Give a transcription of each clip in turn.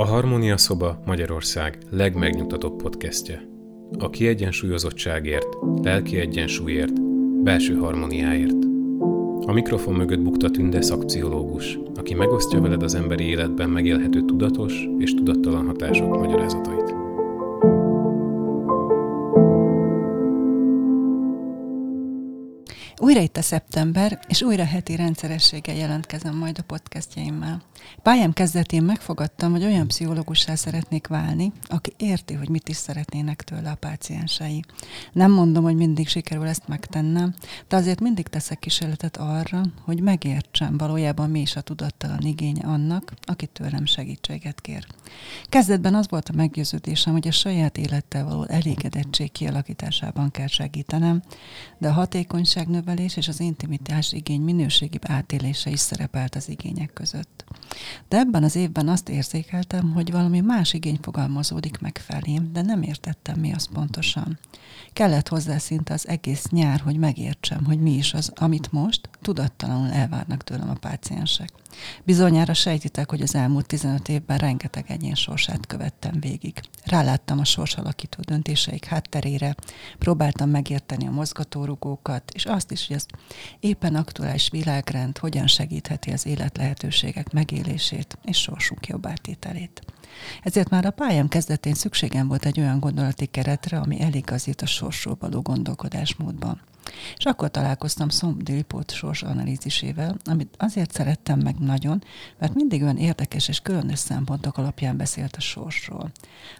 A Harmónia Szoba Magyarország legmegnyugtatóbb podcastje. A kiegyensúlyozottságért, lelki egyensúlyért, belső harmóniáért. A mikrofon mögött bukta Tünde szakpszichológus, aki megosztja veled az emberi életben megélhető tudatos és tudattalan hatások magyarázatait. Újra itt a szeptember, és újra heti rendszerességgel jelentkezem majd a podcastjaimmel. Pályám kezdetén megfogadtam, hogy olyan pszichológussá szeretnék válni, aki érti, hogy mit is szeretnének tőle a páciensei. Nem mondom, hogy mindig sikerül ezt megtennem, de azért mindig teszek kísérletet arra, hogy megértsem valójában mi is a tudattalan igénye annak, aki tőlem segítséget kér. Kezdetben az volt a meggyőződésem, hogy a saját élettel való elégedettség kialakításában kell segítenem, de a hatékonyság növelés és az intimitás igény minőségi átélése is szerepelt az igények között. De ebben az évben azt érzékeltem, hogy valami más igény fogalmazódik meg felém, de nem értettem mi az pontosan. Kellett hozzá szinte az egész nyár, hogy megértsem, hogy mi is az, amit most tudattalanul elvárnak tőlem a páciensek. Bizonyára sejtitek, hogy az elmúlt 15 évben rengeteg egyén sorsát követtem végig. Ráláttam a sorsalakító döntéseik hátterére, próbáltam megérteni a mozgatórugókat, és azt is, hogy ez éppen aktuális világrend hogyan segítheti az élet lehetőségek megélését és sorsunk jobb átételét. Ezért már a pályám kezdetén szükségem volt egy olyan gondolati keretre, ami eligazít a sorsról való gondolkodásmódban. És akkor találkoztam Szomdilipót sors analízisével, amit azért szerettem meg nagyon, mert mindig olyan érdekes és különös szempontok alapján beszélt a sorsról,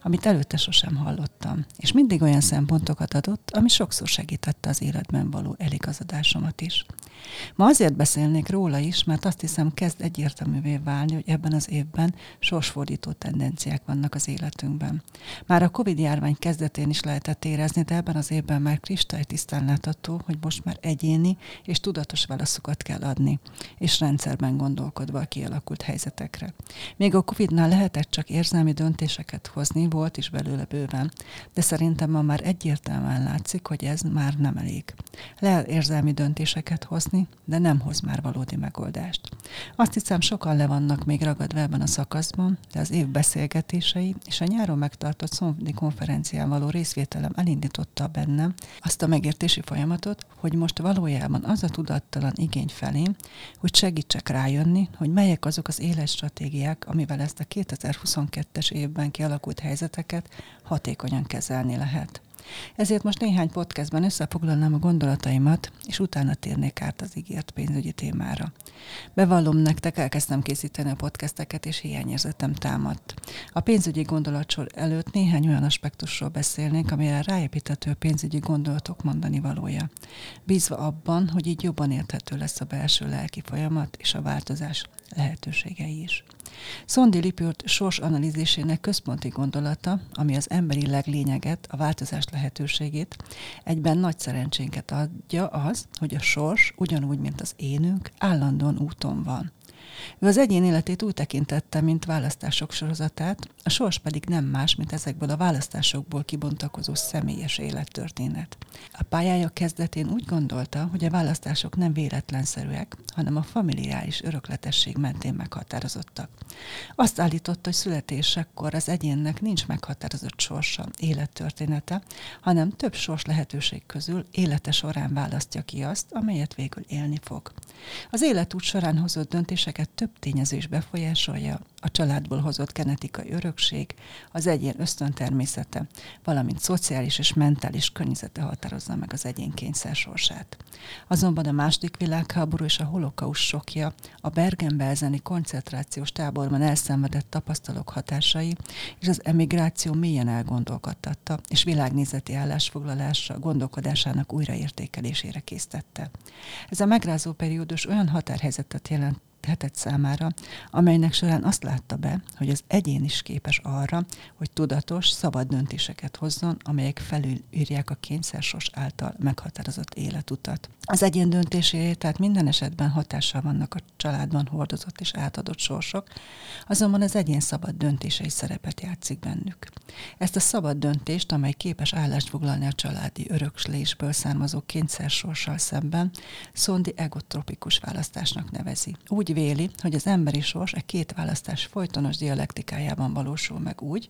amit előtte sosem hallottam. És mindig olyan szempontokat adott, ami sokszor segítette az életben való eligazodásomat is. Ma azért beszélnék róla is, mert azt hiszem kezd egyértelművé válni, hogy ebben az évben sorsfordító tendenciák vannak az életünkben. Már a Covid járvány kezdetén is lehetett érezni, de ebben az évben már kristálytisztán látható, hogy most már egyéni és tudatos válaszokat kell adni, és rendszerben gondolkodva a kialakult helyzetekre. Még a Covid-nál lehetett csak érzelmi döntéseket hozni, volt is belőle bőven, de szerintem ma már egyértelműen látszik, hogy ez már nem elég. Lehet érzelmi döntéseket hozni, de nem hoz már valódi megoldást. Azt hiszem, sokan le vannak még ragadva ebben a szakaszban, de az év beszélgetései és a nyáron megtartott szomdi konferencián való részvételem elindította bennem azt a megértési folyamatot, hogy most valójában az a tudattalan igény felé, hogy segítsek rájönni, hogy melyek azok az életstratégiák, amivel ezt a 2022-es évben kialakult helyzeteket hatékonyan kezelni lehet. Ezért most néhány podcastben összefoglalnám a gondolataimat, és utána térnék át az ígért pénzügyi témára. Bevallom nektek, elkezdtem készíteni a podcasteket, és hiányérzetem támadt. A pénzügyi gondolatsor előtt néhány olyan aspektusról beszélnék, amire ráépíthető pénzügyi gondolatok mondani valója. Bízva abban, hogy így jobban érthető lesz a belső lelki folyamat és a változás lehetőségei is. Szondi Lipült sors analízisének központi gondolata, ami az emberi leglényeget, a változás lehetőségét, egyben nagy szerencsénket adja az, hogy a sors, ugyanúgy, mint az énünk, állandóan úton van. Ő az egyén életét úgy tekintette, mint választások sorozatát, a sors pedig nem más, mint ezekből a választásokból kibontakozó személyes élettörténet. A pályája kezdetén úgy gondolta, hogy a választások nem véletlenszerűek, hanem a familiáris örökletesség mentén meghatározottak. Azt állította, hogy születésekkor az egyénnek nincs meghatározott sorsa, élettörténete, hanem több sors lehetőség közül élete során választja ki azt, amelyet végül élni fog. Az életút során hozott döntéseket több tényező is befolyásolja, a családból hozott genetikai örökség, az egyén ösztöntermészete, valamint szociális és mentális környezete határozza meg az egyén kényszer sorsát. Azonban a második világháború és a holokauszt sokja, a Bergen-Belzeni koncentrációs táborban elszenvedett tapasztalók hatásai és az emigráció mélyen elgondolkodtatta, és világnézeti állásfoglalásra, gondolkodásának újraértékelésére késztette. Ez a megrázó periódus olyan határhelyzetet jelent hetett számára, amelynek során azt látta be, hogy az egyén is képes arra, hogy tudatos, szabad döntéseket hozzon, amelyek felülírják a kényszersos által meghatározott életutat. Az egyén döntésére tehát minden esetben hatással vannak a családban hordozott és átadott sorsok, azonban az egyén szabad döntései szerepet játszik bennük. Ezt a szabad döntést, amely képes állást foglalni a családi örökslésből származó kényszersorssal szemben, szondi egotropikus választásnak nevezi. Úgy véli, hogy az emberi sors e két választás folytonos dialektikájában valósul meg úgy,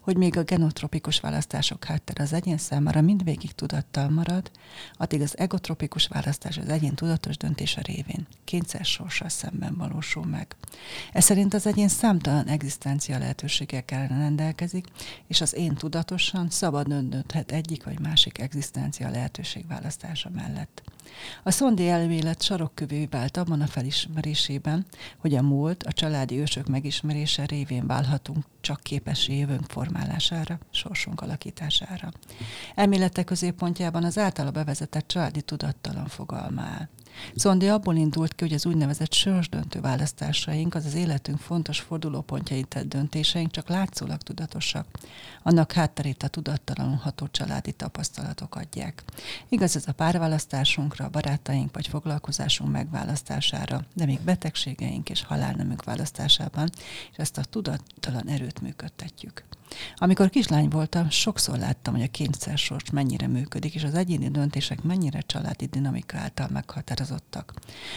hogy még a genotropikus választások háttere az egyén számára mindvégig tudattal marad, addig az egotropikus választás az egyén tudatos döntése révén kényszer sorssal szemben valósul meg. Ez szerint az egyén számtalan egzisztencia lehetőségekkel rendelkezik, és az én tudatosan szabad dönthet egyik vagy másik egzisztencia lehetőség választása mellett. A szondi elmélet sarokkövé vált abban a felismerésében, hogy a múlt, a családi ősök megismerése révén válhatunk csak képes jövőnk formálására, sorsunk alakítására. Elmélete középpontjában az általa bevezetett családi tudattalan fogalma áll. Szondi abból indult ki, hogy az úgynevezett sorsdöntő választásaink, az az életünk fontos fordulópontjait tett döntéseink csak látszólag tudatosak. Annak hátterét a tudattalanul ható családi tapasztalatok adják. Igaz ez a párválasztásunkra, barátaink vagy foglalkozásunk megválasztására, de még betegségeink és halálnemünk választásában, és ezt a tudattalan erőt működtetjük. Amikor kislány voltam, sokszor láttam, hogy a kényszer sors mennyire működik, és az egyéni döntések mennyire családi dinamika által meghatározottak.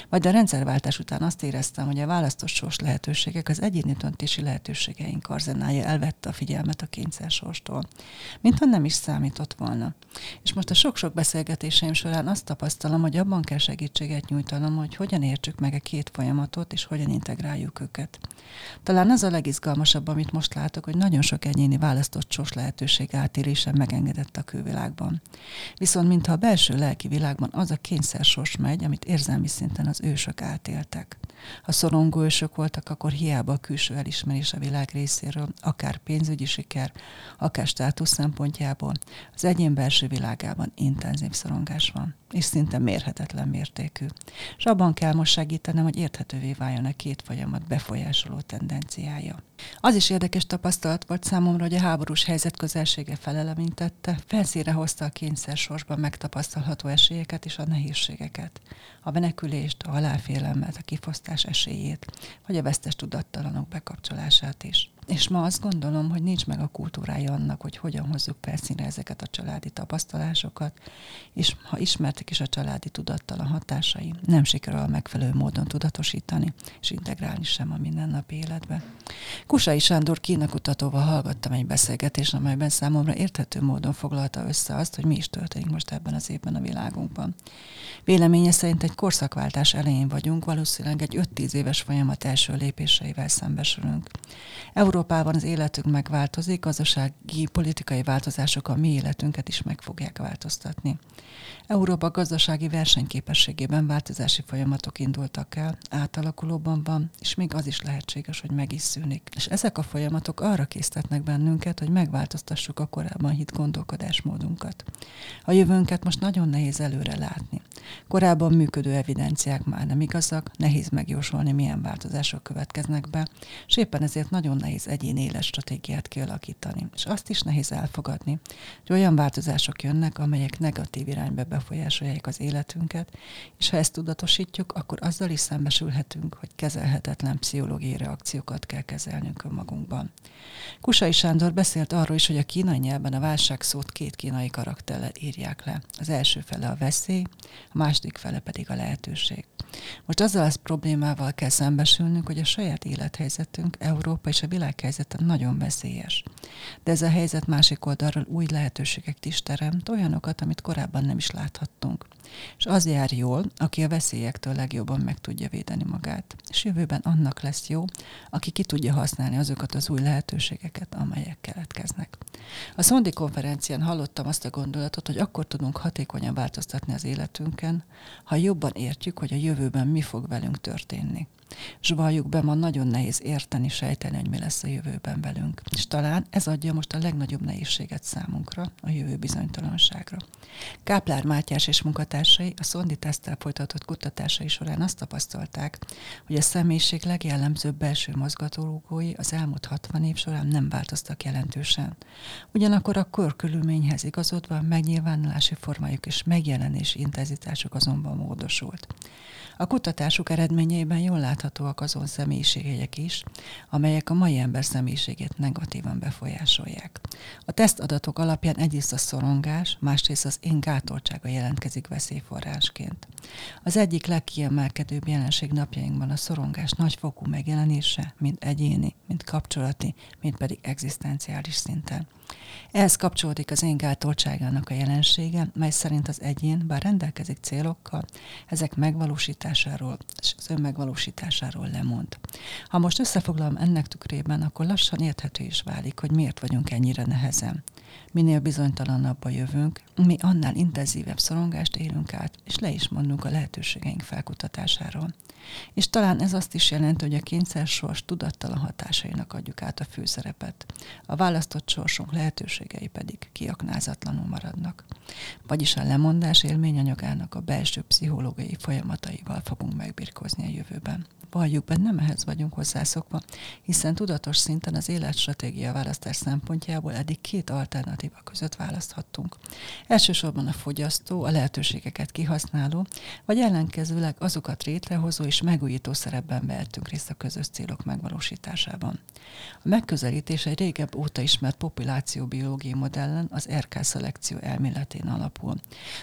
Majd a rendszerváltás után azt éreztem, hogy a választott sors lehetőségek az egyéni döntési lehetőségeink arzenája elvette a figyelmet a kényszer sorstól. Mintha nem is számított volna. És most a sok-sok beszélgetéseim során azt tapasztalom, hogy abban kell segítséget nyújtanom, hogy hogyan értsük meg a két folyamatot, és hogyan integráljuk őket. Talán az a legizgalmasabb, amit most látok, hogy nagyon sok egyéni egyéni választott sors lehetőség átélése megengedett a külvilágban. Viszont mintha a belső lelki világban az a kényszer sors megy, amit érzelmi szinten az ősök átéltek. Ha szorongó ősök voltak, akkor hiába a külső elismerés a világ részéről, akár pénzügyi siker, akár státusz szempontjából, az egyén belső világában intenzív szorongás van és szinte mérhetetlen mértékű. És abban kell most segítenem, hogy érthetővé váljon a két folyamat befolyásoló tendenciája. Az is érdekes tapasztalat volt számomra, hogy a háborús helyzet közelsége felelemintette, felszíre hozta a kényszer sorsban megtapasztalható esélyeket és a nehézségeket. A menekülést, a halálfélelmet, a kifosztás esélyét, vagy a vesztes tudattalanok bekapcsolását is. És ma azt gondolom, hogy nincs meg a kultúrája annak, hogy hogyan hozzuk felszínre ezeket a családi tapasztalásokat, és ha ismertek is a családi tudattalan hatásai, nem sikerül a megfelelő módon tudatosítani, és integrálni sem a mindennapi életbe. Kusai Sándor kínakutatóval hallgattam egy beszélgetést, amelyben számomra érthető módon foglalta össze azt, hogy mi is történik most ebben az évben a világunkban. Véleménye szerint egy korszakváltás elején vagyunk, valószínűleg egy 5-10 éves folyamat első lépéseivel szembesülünk. Európában az életünk megváltozik, gazdasági, politikai változások a mi életünket is meg fogják változtatni. Európa gazdasági versenyképességében változási folyamatok indultak el, átalakulóban van, és még az is lehetséges, hogy meg is szűnik. És ezek a folyamatok arra késztetnek bennünket, hogy megváltoztassuk a korábban hit gondolkodásmódunkat. A jövőnket most nagyon nehéz előre látni. Korábban működő evidenciák már nem igazak, nehéz megjósolni, milyen változások következnek be, és éppen ezért nagyon nehéz egyéni életstratégiát kialakítani. És azt is nehéz elfogadni, hogy olyan változások jönnek, amelyek negatív irányba befolyásolják az életünket, és ha ezt tudatosítjuk, akkor azzal is szembesülhetünk, hogy kezelhetetlen pszichológiai reakciókat kell kezelnünk önmagunkban. Kusai Sándor beszélt arról is, hogy a kínai nyelven a válság szót két kínai karakterrel írják le. Az első fele a veszély, a második fele pedig a lehetőség. Most azzal az problémával kell szembesülnünk, hogy a saját élethelyzetünk, Európa és a világhelyzete nagyon veszélyes. De ez a helyzet másik oldalról új lehetőségeket is teremt, olyanokat, amit korábban nem is láthattunk. És az jár jól, aki a veszélyektől legjobban meg tudja védeni magát. És jövőben annak lesz jó, aki ki tudja használni azokat az új lehetőségeket, amelyek keletkeznek. A Szondi konferencián hallottam azt a gondolatot, hogy akkor tudunk hatékonyan változtatni az életünken, ha jobban értjük, hogy a jövőben mi fog velünk történni. És valljuk be, ma nagyon nehéz érteni, sejteni, hogy mi lesz a jövőben velünk. És talán ez adja most a legnagyobb nehézséget számunkra, a jövő bizonytalanságra. Káplár Mátyás és munkatársai a Szondi tesztel folytatott kutatásai során azt tapasztalták, hogy a személyiség legjellemzőbb belső mozgatórugói az elmúlt 60 év során nem változtak jelentősen. Ugyanakkor a körkörülményhez igazodva megnyilvánulási formájuk és megjelenési intenzitásuk azonban módosult. A kutatásuk eredményeiben jól látható, láthatóak azon személyiségjegyek is, amelyek a mai ember személyiségét negatívan befolyásolják. A tesztadatok alapján egyrészt a szorongás, másrészt az én gátoltsága jelentkezik veszélyforrásként. Az egyik legkiemelkedőbb jelenség napjainkban a szorongás nagyfokú megjelenése, mint egyéni, mint kapcsolati, mint pedig egzisztenciális szinten. Ehhez kapcsolódik az én gátoltságának a jelensége, mely szerint az egyén, bár rendelkezik célokkal, ezek megvalósításáról és az önmegvalósításáról lemond. Ha most összefoglalom ennek tükrében, akkor lassan érthető is válik, hogy miért vagyunk ennyire nehezen. Minél bizonytalanabb a jövőnk, mi annál intenzívebb szorongást élünk át, és le is mondunk a lehetőségeink felkutatásáról. És talán ez azt is jelenti, hogy a kényszer sors tudattalan hatásainak adjuk át a főszerepet. A választott sorsunk lehetőségei pedig kiaknázatlanul maradnak. Vagyis a lemondás élményanyagának a belső pszichológiai folyamataival fogunk megbirkózni a jövőben. Valljuk be, nem ehhez vagyunk hozzászokva, hiszen tudatos szinten az életstratégia választás szempontjából eddig két alternatíva között választhattunk. Elsősorban a fogyasztó, a lehetőségeket kihasználó, vagy ellenkezőleg azokat létrehozó és megújító szerepben vehetünk részt a közös célok megvalósításában. A megközelítés egy régebb óta ismert populációbiológiai modellen, az RK szelekció elméletén alapul.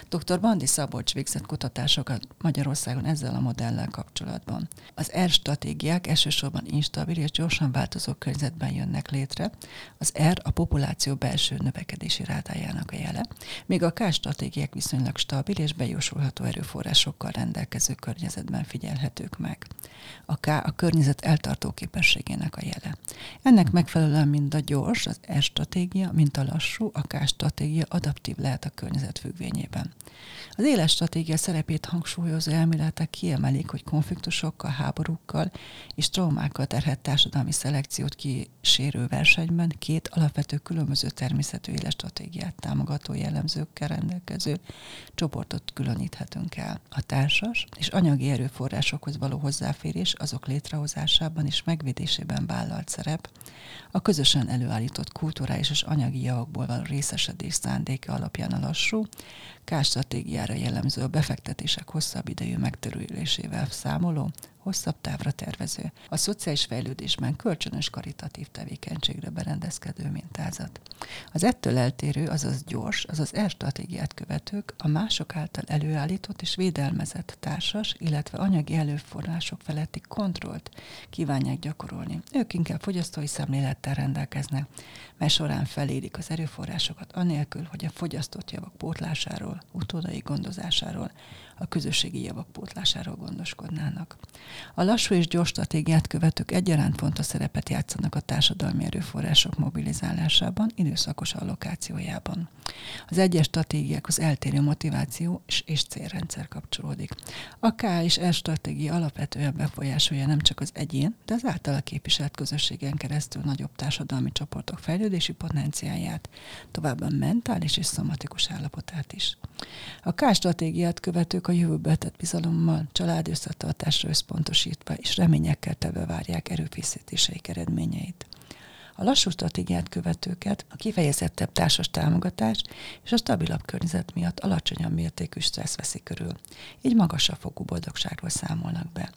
Dr. Bandi Szabolcs végzett kutatásokat Magyarországon ezzel a modellel kapcsolatban. Az R stratégiák elsősorban instabil és gyorsan változó környezetben jönnek létre. Az R a populáció belső növekedési rátájának a jele, míg a K stratégiák viszonylag stabil és bejósolható erőforrásokkal rendelkező környezetben figyelhetők meg. A K a környezet eltartó képességének a jele. Ennek megfelelően mind a gyors, az R stratégia, mint a lassú, a K stratégia adaptív lehet a környezet függvényében. Az éles stratégia szerepét hangsúlyozó elméletek kiemelik, hogy konfliktusokkal, háborúkkal és traumákkal terhet társadalmi szelekciót kísérő versenyben két alapvető különböző természetű éles stratégiát támogató jellemzőkkel rendelkező csoportot különíthetünk el. A társas és anyagi erőforrásokhoz való hozzáférés azok létrehozásában és megvédésében vállalt szerep, a közösen előállított kulturális és anyagi javakból való részesedés szándéka alapján a lassú, K stratégiára jellemző a befektetések hosszabb idejű megterülésével számoló, hosszabb távra tervező, a szociális fejlődésben kölcsönös karitatív tevékenységre berendezkedő mintázat. Az ettől eltérő, azaz gyors, azaz stratégiát követők a mások által előállított és védelmezett társas, illetve anyagi előforrások feletti kontrollt kívánják gyakorolni. Ők inkább fogyasztói szemlélettel rendelkeznek, mely során felérik az erőforrásokat anélkül, hogy a fogyasztott javak pótlásáról, utódai gondozásáról, a közösségi javak pótlásáról gondoskodnának. A lassú és gyors stratégiát követők egyaránt fontos szerepet játszanak a társadalmi erőforrások mobilizálásában, időszakos allokációjában. Az egyes stratégiákhoz eltérő motiváció és, célrendszer kapcsolódik. A K és S stratégia alapvetően befolyásolja nem csak az egyén, de az általa képviselt közösségen keresztül nagyobb társadalmi csoportok fejlődési potenciáját, továbbá mentális és szomatikus állapotát is. A K stratégiát követők a jövőbe tett bizalommal, család összetartásra összpontosítva és reményekkel teve várják erőfészítéseik eredményeit. A lassú stratégiát követőket a kifejezettebb társas támogatás és a stabilabb környezet miatt alacsonyabb mértékű stressz veszi körül, így magasabb fokú boldogságról számolnak be.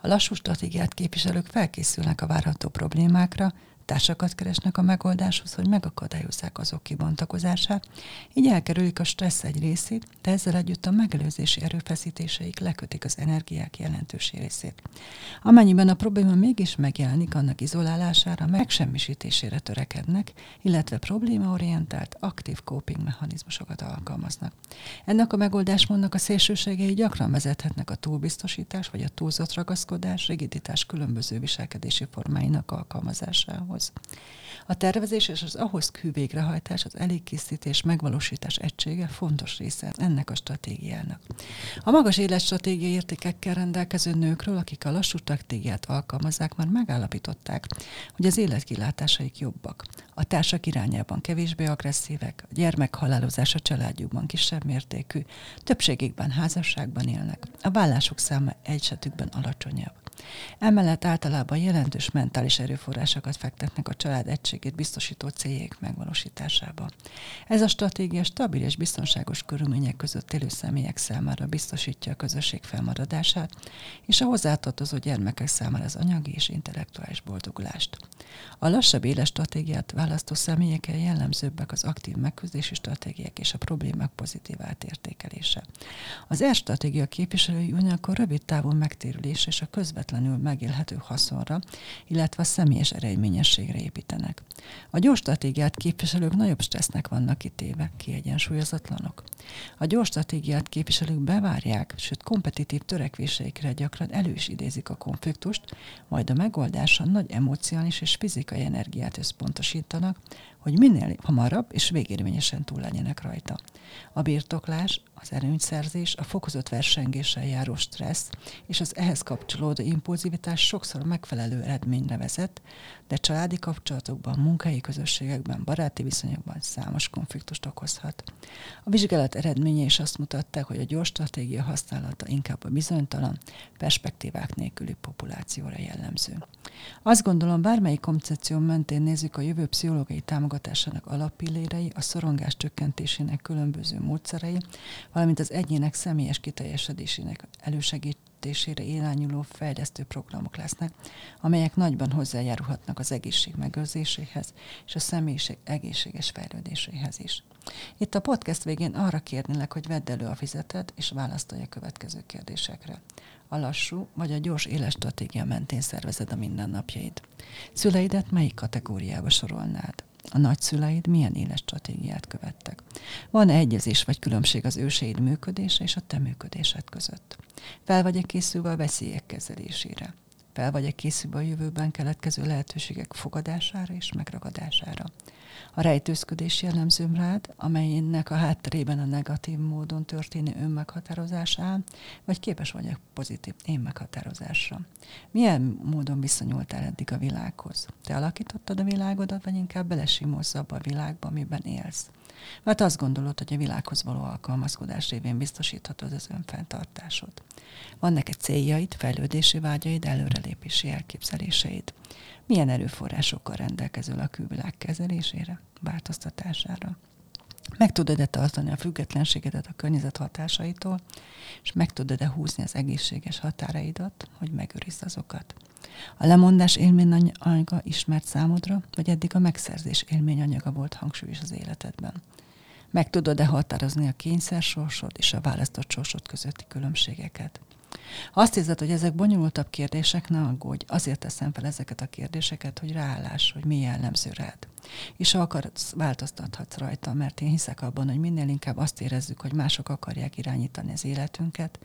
A lassú stratégiát képviselők felkészülnek a várható problémákra, társakat keresnek a megoldáshoz, hogy megakadályozzák azok kibontakozását, így elkerülik a stressz egy részét, de ezzel együtt a megelőzési erőfeszítéseik lekötik az energiák jelentős részét. Amennyiben a probléma mégis megjelenik, annak izolálására, megsemmisítésére törekednek, illetve problémaorientált, aktív coping mechanizmusokat alkalmaznak. Ennek a megoldásmódnak a szélsőségei gyakran vezethetnek a túlbiztosítás vagy a túlzott ragaszkodás, rigiditás különböző viselkedési formáinak alkalmazásához célhoz. A tervezés és az ahhoz kű végrehajtás, az elégkészítés, megvalósítás egysége fontos része ennek a stratégiának. A magas életstratégiai értékekkel rendelkező nőkről, akik a lassú stratégiát alkalmazzák, már megállapították, hogy az életkilátásaik jobbak. A társak irányában kevésbé agresszívek, a gyermekhalálozás a családjukban kisebb mértékű, többségükben házasságban élnek, a vállások száma egy alacsonyabb. Emellett általában jelentős mentális erőforrásokat fektetnek ezeknek a család egységét biztosító céljék megvalósításába. Ez a stratégia stabil és biztonságos körülmények között élő személyek számára biztosítja a közösség felmaradását, és a hozzátartozó gyermekek számára az anyagi és intellektuális boldogulást. A lassabb éles stratégiát választó személyekkel jellemzőbbek az aktív megküzdési stratégiák és a problémák pozitív átértékelése. Az R stratégia képviselői ugyanakkor rövid távú megtérülés és a közvetlenül megélhető haszonra, illetve a személyes eredményességre építenek. A gyors stratégiát képviselők nagyobb stressznek vannak kitéve, kiegyensúlyozatlanok. A gyors stratégiát képviselők bevárják, sőt kompetitív törekvéseikre gyakran elő is idézik a konfliktust, majd a megoldáson nagy emocionális és fizikai energiát összpontosítanak, hogy minél hamarabb és végérvényesen túl legyenek rajta. A birtoklás, az erőnyszerzés, a fokozott versengéssel járó stressz és az ehhez kapcsolódó impulzivitás sokszor megfelelő eredményre vezet, de családi kapcsolatokban, munkai közösségekben, baráti viszonyokban számos konfliktust okozhat. A vizsgálat eredménye is azt mutatták, hogy a gyors stratégia használata inkább a bizonytalan, perspektívák nélküli populációra jellemző. Azt gondolom, bármelyik koncepció mentén nézzük a jövő pszichológiai támogatásának alapillérei, a szorongás csökkentésének különböző módszerei, valamint az egyének személyes kiteljesedésének elősegítésére irányuló fejlesztő programok lesznek, amelyek nagyban hozzájárulhatnak az egészség megőrzéséhez és a személyiség egészséges fejlődéséhez is. Itt a podcast végén arra kérnélek, hogy vedd elő a fizetet, és választolj a következő kérdésekre. A lassú vagy a gyors éles stratégia mentén szervezed a mindennapjaid. Szüleidet melyik kategóriába sorolnád? A nagyszüleid milyen éles stratégiát követtek? Van-e egyezés vagy különbség az őseid működése és a te működésed között? Fel vagy-e készülve a veszélyek kezelésére? Fel vagy-e készülve a jövőben keletkező lehetőségek fogadására és megragadására? A rejtőzködés jellemzőm rád, amelynek a hátterében a negatív módon történő önmeghatározás áll, vagy képes vagy a pozitív én meghatározásra. Milyen módon viszonyultál eddig a világhoz? Te alakítottad a világodat, vagy inkább belesimolsz abba a világba, amiben élsz? Mert azt gondolod, hogy a világhoz való alkalmazkodás révén biztosíthatod az önfenntartásod. Van neked céljaid, fejlődési vágyaid, előrelépési elképzeléseid. Milyen erőforrásokkal rendelkezül a külvilág kezelésére, változtatására? Meg tudod-e tartani a függetlenségedet a környezet hatásaitól, és meg tudod-e húzni az egészséges határaidat, hogy megőrizd azokat? A lemondás élményanyaga ismert számodra, vagy eddig a megszerzés élményanyaga volt hangsúlyos az életedben? Meg tudod-e határozni a kényszer sorsod és a választott sorsod közötti különbségeket? Azt hiszed, hogy ezek bonyolultabb kérdések, ne aggódj. Azért teszem fel ezeket a kérdéseket, hogy ráállás, hogy mi jellemző rád. És ha akarsz, változtathatsz rajta, mert én hiszek abban, hogy minél inkább azt érezzük, hogy mások akarják irányítani az életünket,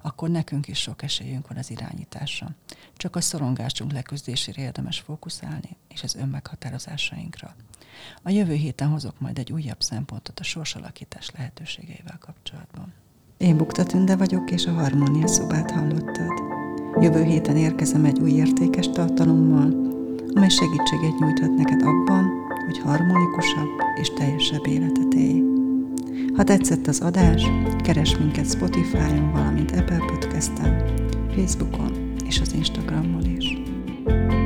akkor nekünk is sok esélyünk van az irányításra. Csak a szorongásunk leküzdésére érdemes fókuszálni, és az önmeghatározásainkra. A jövő héten hozok majd egy újabb szempontot a sorsalakítás lehetőségeivel kapcsolatban. Én Bukta Tünde vagyok, és a Harmónia szobát hallottad. Jövő héten érkezem egy új értékes tartalommal, amely segítséget nyújthat neked abban, hogy harmonikusabb és teljesebb életet élj. Ha tetszett az adás, keres minket Spotify-on, valamint Apple Podcast-en, Facebookon és az Instagramon is. thank you